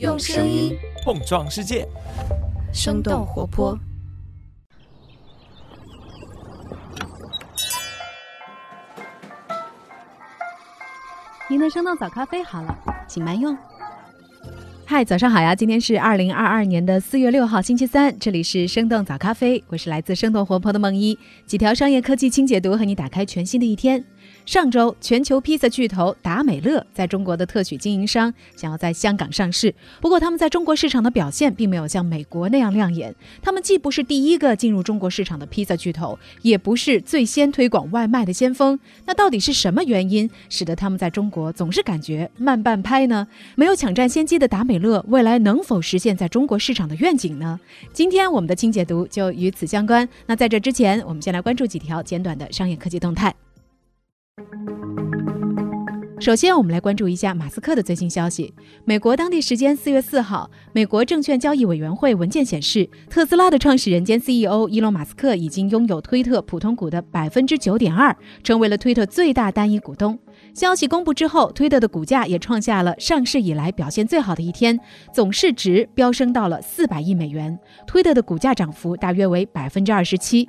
用声音碰撞世界，生动活泼。您的生动早咖啡好了，请慢用。嗨，早上好呀！今天是二零二二年的四月六号，星期三，这里是生动早咖啡，我是来自生动活泼的梦一，几条商业科技轻解读，和你打开全新的一天。上周，全球披萨巨头达美乐在中国的特许经营商想要在香港上市，不过他们在中国市场的表现并没有像美国那样亮眼。他们既不是第一个进入中国市场的披萨巨头，也不是最先推广外卖的先锋。那到底是什么原因使得他们在中国总是感觉慢半拍呢？没有抢占先机的达美乐，未来能否实现在中国市场的愿景呢？今天我们的清解读就与此相关。那在这之前，我们先来关注几条简短的商业科技动态。首先，我们来关注一下马斯克的最新消息。美国当地时间四月四号，美国证券交易委员会文件显示，特斯拉的创始人兼 CEO 伊隆·马斯克已经拥有推特普通股的百分之九点二，成为了推特最大单一股东。消息公布之后，推特的股价也创下了上市以来表现最好的一天，总市值飙升到了四百亿美元，推特的股价涨幅大约为百分之二十七。《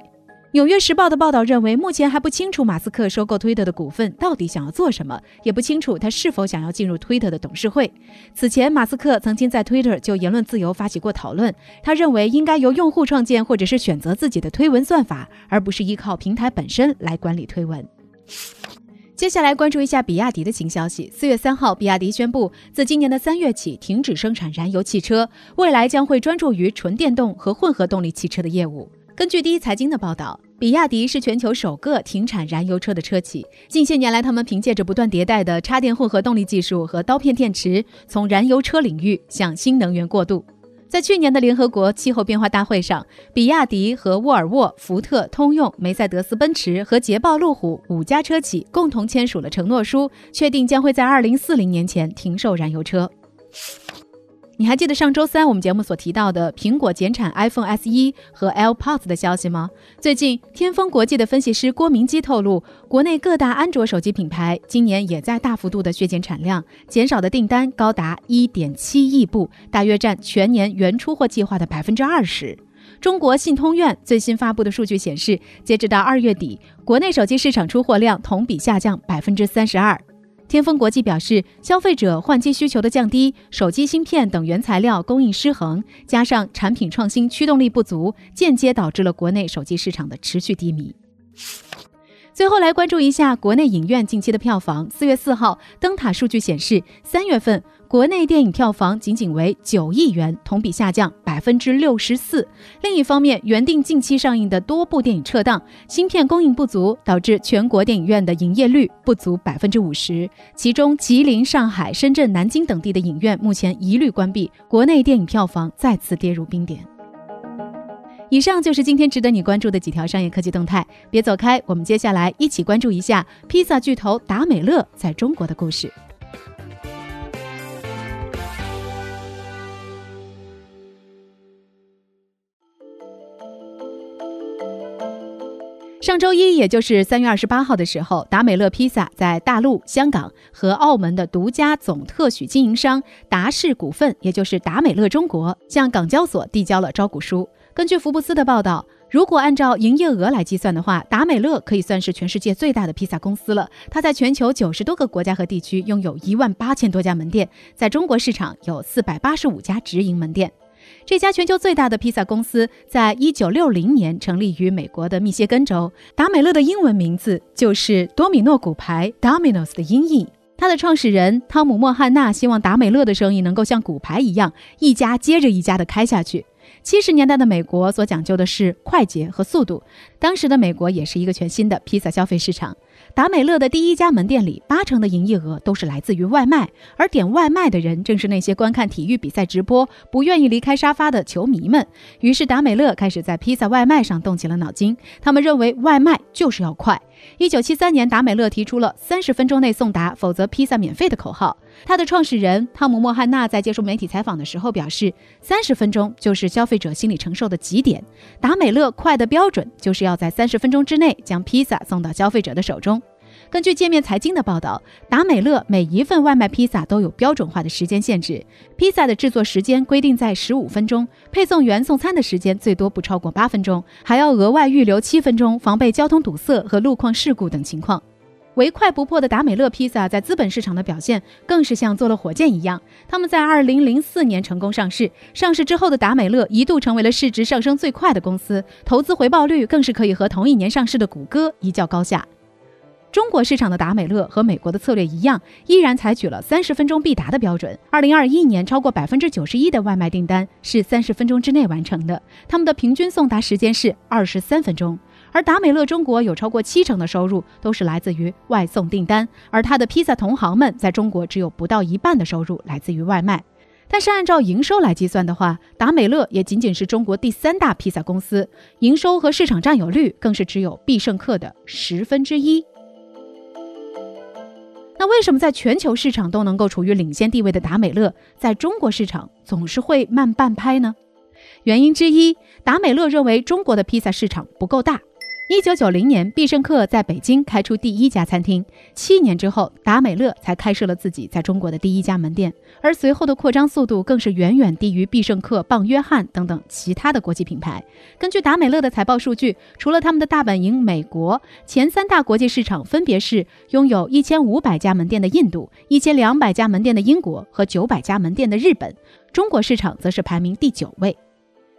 纽约时报》的报道认为，目前还不清楚马斯克收购推特的股份到底想要做什么，也不清楚他是否想要进入推特的董事会。此前，马斯克曾经在推特就言论自由发起过讨论，他认为应该由用户创建或者是选择自己的推文算法，而不是依靠平台本身来管理推文。接下来关注一下比亚迪的新消息。四月三号，比亚迪宣布，自今年的三月起停止生产燃油汽车，未来将会专注于纯电动和混合动力汽车的业务。根据第一财经的报道，比亚迪是全球首个停产燃油车的车企。近些年来，他们凭借着不断迭代的插电混合动力技术和刀片电池，从燃油车领域向新能源过渡。在去年的联合国气候变化大会上，比亚迪和沃尔沃、福特、通用、梅赛德斯奔驰和捷豹路虎五家车企共同签署了承诺书，确定将会在二零四零年前停售燃油车。你还记得上周三我们节目所提到的苹果减产 iPhone SE 和 AirPods 的消息吗？最近，天风国际的分析师郭明基透露，国内各大安卓手机品牌今年也在大幅度的削减产量，减少的订单高达1.7亿部，大约占全年原出货计划的百分之二十。中国信通院最新发布的数据显示，截止到二月底，国内手机市场出货量同比下降百分之三十二。天风国际表示，消费者换机需求的降低、手机芯片等原材料供应失衡，加上产品创新驱动力不足，间接导致了国内手机市场的持续低迷。最后来关注一下国内影院近期的票房。四月四号，灯塔数据显示，三月份国内电影票房仅仅为九亿元，同比下降百分之六十四。另一方面，原定近期上映的多部电影撤档，芯片供应不足，导致全国电影院的营业率不足百分之五十。其中，吉林、上海、深圳、南京等地的影院目前一律关闭，国内电影票房再次跌入冰点。以上就是今天值得你关注的几条商业科技动态，别走开，我们接下来一起关注一下披萨巨头达美乐在中国的故事。上周一，也就是三月二十八号的时候，达美乐披萨在大陆、香港和澳门的独家总特许经营商达氏股份，也就是达美乐中国，向港交所递交了招股书。根据福布斯的报道，如果按照营业额来计算的话，达美乐可以算是全世界最大的披萨公司了。它在全球九十多个国家和地区拥有一万八千多家门店，在中国市场有四百八十五家直营门店。这家全球最大的披萨公司在一九六零年成立于美国的密歇根州。达美乐的英文名字就是多米诺骨牌 （Domino's） 的音译。它的创始人汤姆·莫汉纳希望达美乐的生意能够像骨牌一样，一家接着一家的开下去。七十年代的美国所讲究的是快捷和速度，当时的美国也是一个全新的披萨消费市场。达美乐的第一家门店里，八成的营业额都是来自于外卖，而点外卖的人正是那些观看体育比赛直播、不愿意离开沙发的球迷们。于是，达美乐开始在披萨外卖上动起了脑筋。他们认为外卖就是要快。一九七三年，达美乐提出了“三十分钟内送达，否则披萨免费”的口号。他的创始人汤姆·莫汉纳在接受媒体采访的时候表示：“三十分钟就是消费者心理承受的极点。达美乐快的标准就是要在三十分钟之内将披萨送到消费者的手中。”根据界面财经的报道，达美乐每一份外卖披萨都有标准化的时间限制，披萨的制作时间规定在十五分钟，配送员送餐的时间最多不超过八分钟，还要额外预留七分钟，防备交通堵塞和路况事故等情况。唯快不破的达美乐披萨在资本市场的表现更是像坐了火箭一样。他们在二零零四年成功上市，上市之后的达美乐一度成为了市值上升最快的公司，投资回报率更是可以和同一年上市的谷歌一较高下。中国市场的达美乐和美国的策略一样，依然采取了三十分钟必达的标准。二零二一年，超过百分之九十一的外卖订单是三十分钟之内完成的，他们的平均送达时间是二十三分钟。而达美乐中国有超过七成的收入都是来自于外送订单，而它的披萨同行们在中国只有不到一半的收入来自于外卖。但是按照营收来计算的话，达美乐也仅仅是中国第三大披萨公司，营收和市场占有率更是只有必胜客的十分之一。为什么在全球市场都能够处于领先地位的达美乐，在中国市场总是会慢半拍呢？原因之一，达美乐认为中国的披萨市场不够大。一九九零年，必胜客在北京开出第一家餐厅。七年之后，达美乐才开设了自己在中国的第一家门店，而随后的扩张速度更是远远低于必胜客、棒约翰等等其他的国际品牌。根据达美乐的财报数据，除了他们的大本营美国，前三大国际市场分别是拥有一千五百家门店的印度、一千两百家门店的英国和九百家门店的日本。中国市场则是排名第九位。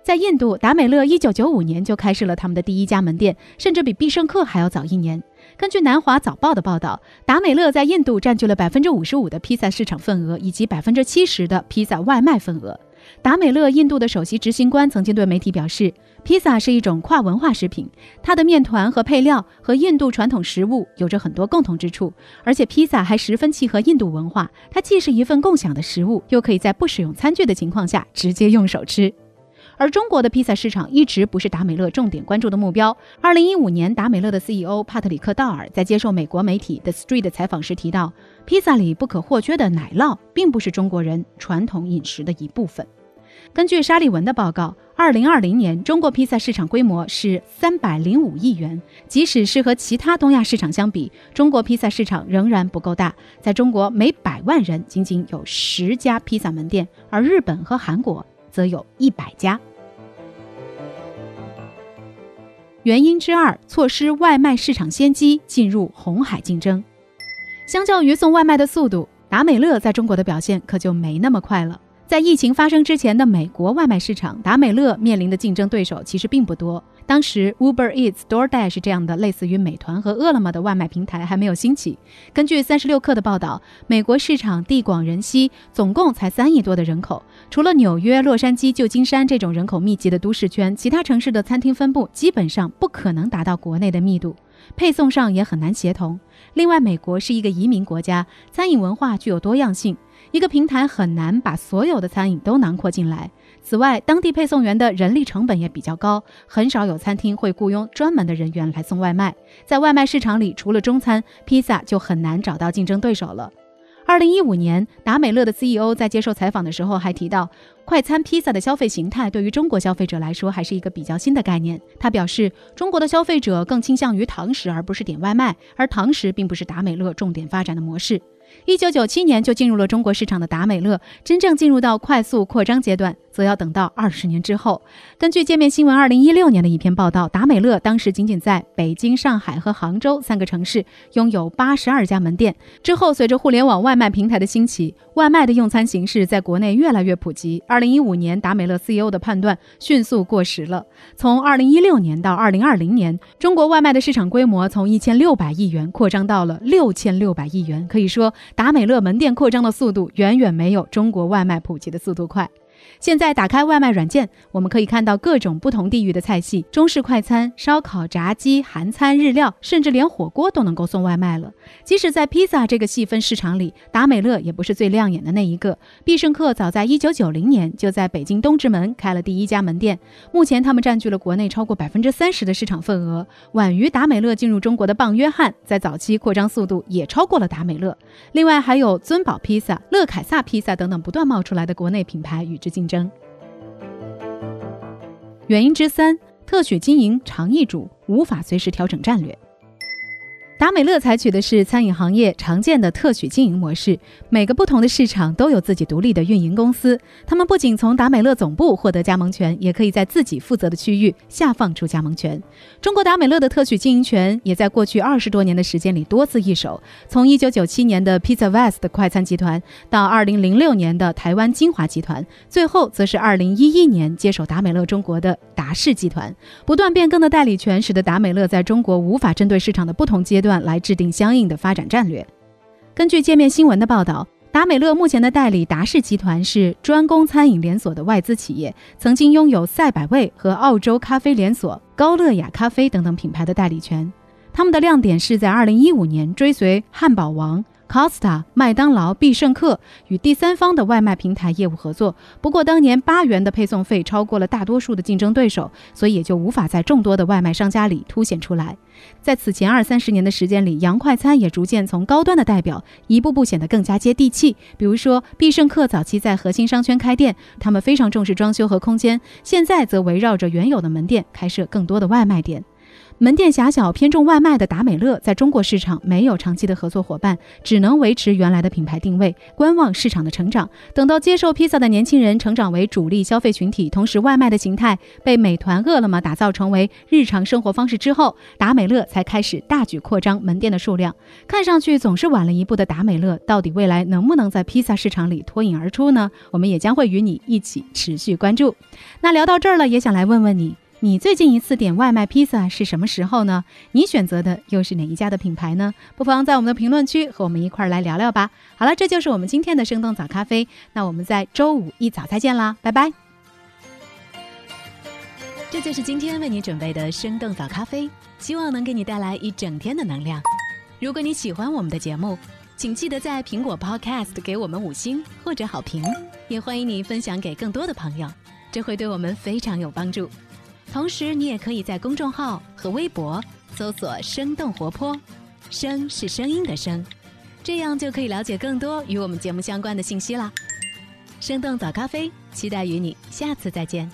在印度，达美乐一九九五年就开设了他们的第一家门店，甚至比必胜客还要早一年。根据南华早报的报道，达美乐在印度占据了百分之五十五的披萨市场份额，以及百分之七十的披萨外卖份额。达美乐印度的首席执行官曾经对媒体表示，披萨是一种跨文化食品，它的面团和配料和印度传统食物有着很多共同之处，而且披萨还十分契合印度文化。它既是一份共享的食物，又可以在不使用餐具的情况下直接用手吃。而中国的披萨市场一直不是达美乐重点关注的目标。二零一五年，达美乐的 CEO 帕特里克·道尔在接受美国媒体 The Street 采访时提到，披萨里不可或缺的奶酪并不是中国人传统饮食的一部分。根据沙利文的报告，二零二零年中国披萨市场规模是三百零五亿元。即使是和其他东亚市场相比，中国披萨市场仍然不够大。在中国，每百万人仅仅有十家披萨门店，而日本和韩国。则有一百家。原因之二，错失外卖市场先机，进入红海竞争。相较于送外卖的速度，达美乐在中国的表现可就没那么快了。在疫情发生之前的美国外卖市场，达美乐面临的竞争对手其实并不多。当时，Uber Eats、DoorDash 这样的类似于美团和饿了么的外卖平台还没有兴起。根据三十六氪的报道，美国市场地广人稀，总共才三亿多的人口。除了纽约、洛杉矶、旧金山这种人口密集的都市圈，其他城市的餐厅分布基本上不可能达到国内的密度，配送上也很难协同。另外，美国是一个移民国家，餐饮文化具有多样性。一个平台很难把所有的餐饮都囊括进来。此外，当地配送员的人力成本也比较高，很少有餐厅会雇佣专门的人员来送外卖。在外卖市场里，除了中餐，披萨就很难找到竞争对手了。二零一五年，达美乐的 CEO 在接受采访的时候还提到，快餐披萨的消费形态对于中国消费者来说还是一个比较新的概念。他表示，中国的消费者更倾向于堂食而不是点外卖，而堂食并不是达美乐重点发展的模式。一九九七年就进入了中国市场的达美乐，真正进入到快速扩张阶段。则要等到二十年之后。根据界面新闻二零一六年的一篇报道，达美乐当时仅仅在北京、上海和杭州三个城市拥有八十二家门店。之后，随着互联网外卖平台的兴起，外卖的用餐形式在国内越来越普及。二零一五年，达美乐 CEO 的判断迅速过时了。从二零一六年到二零二零年，中国外卖的市场规模从一千六百亿元扩张到了六千六百亿元。可以说，达美乐门店扩张的速度远远没有中国外卖普及的速度快。现在打开外卖软件，我们可以看到各种不同地域的菜系：中式快餐、烧烤、炸鸡、韩餐、日料，甚至连火锅都能够送外卖了。即使在披萨这个细分市场里，达美乐也不是最亮眼的那一个。必胜客早在1990年就在北京东直门开了第一家门店，目前他们占据了国内超过百分之三十的市场份额。晚于达美乐进入中国的棒约翰，在早期扩张速度也超过了达美乐。另外还有尊宝披萨、乐凯撒披萨等等不断冒出来的国内品牌与之竞争。原因之三，特许经营常易主，无法随时调整战略。达美乐采取的是餐饮行业常见的特许经营模式，每个不同的市场都有自己独立的运营公司。他们不仅从达美乐总部获得加盟权，也可以在自己负责的区域下放出加盟权。中国达美乐的特许经营权也在过去二十多年的时间里多次易手，从一九九七年的 Pizza West 快餐集团，到二零零六年的台湾金华集团，最后则是二零一一年接手达美乐中国的达氏集团。不断变更的代理权，使得达美乐在中国无法针对市场的不同阶段。段来制定相应的发展战略。根据界面新闻的报道，达美乐目前的代理达氏集团是专攻餐饮连锁的外资企业，曾经拥有赛百味和澳洲咖啡连锁高乐雅咖啡等等品牌的代理权。他们的亮点是在2015年追随汉堡王。Costa、麦当劳、必胜客与第三方的外卖平台业务合作。不过，当年八元的配送费超过了大多数的竞争对手，所以也就无法在众多的外卖商家里凸显出来。在此前二三十年的时间里，洋快餐也逐渐从高端的代表一步步显得更加接地气。比如说，必胜客早期在核心商圈开店，他们非常重视装修和空间；现在则围绕着原有的门店开设更多的外卖店。门店狭小、偏重外卖的达美乐，在中国市场没有长期的合作伙伴，只能维持原来的品牌定位，观望市场的成长。等到接受披萨的年轻人成长为主力消费群体，同时外卖的形态被美团、饿了么打造成为日常生活方式之后，达美乐才开始大举扩张门店的数量。看上去总是晚了一步的达美乐，到底未来能不能在披萨市场里脱颖而出呢？我们也将会与你一起持续关注。那聊到这儿了，也想来问问你。你最近一次点外卖披萨是什么时候呢？你选择的又是哪一家的品牌呢？不妨在我们的评论区和我们一块儿来聊聊吧。好了，这就是我们今天的生动早咖啡。那我们在周五一早再见啦，拜拜。这就是今天为你准备的生动早咖啡，希望能给你带来一整天的能量。如果你喜欢我们的节目，请记得在苹果 Podcast 给我们五星或者好评，也欢迎你分享给更多的朋友，这会对我们非常有帮助。同时，你也可以在公众号和微博搜索“生动活泼”，“声”是声音的“声”，这样就可以了解更多与我们节目相关的信息啦。生动早咖啡，期待与你下次再见。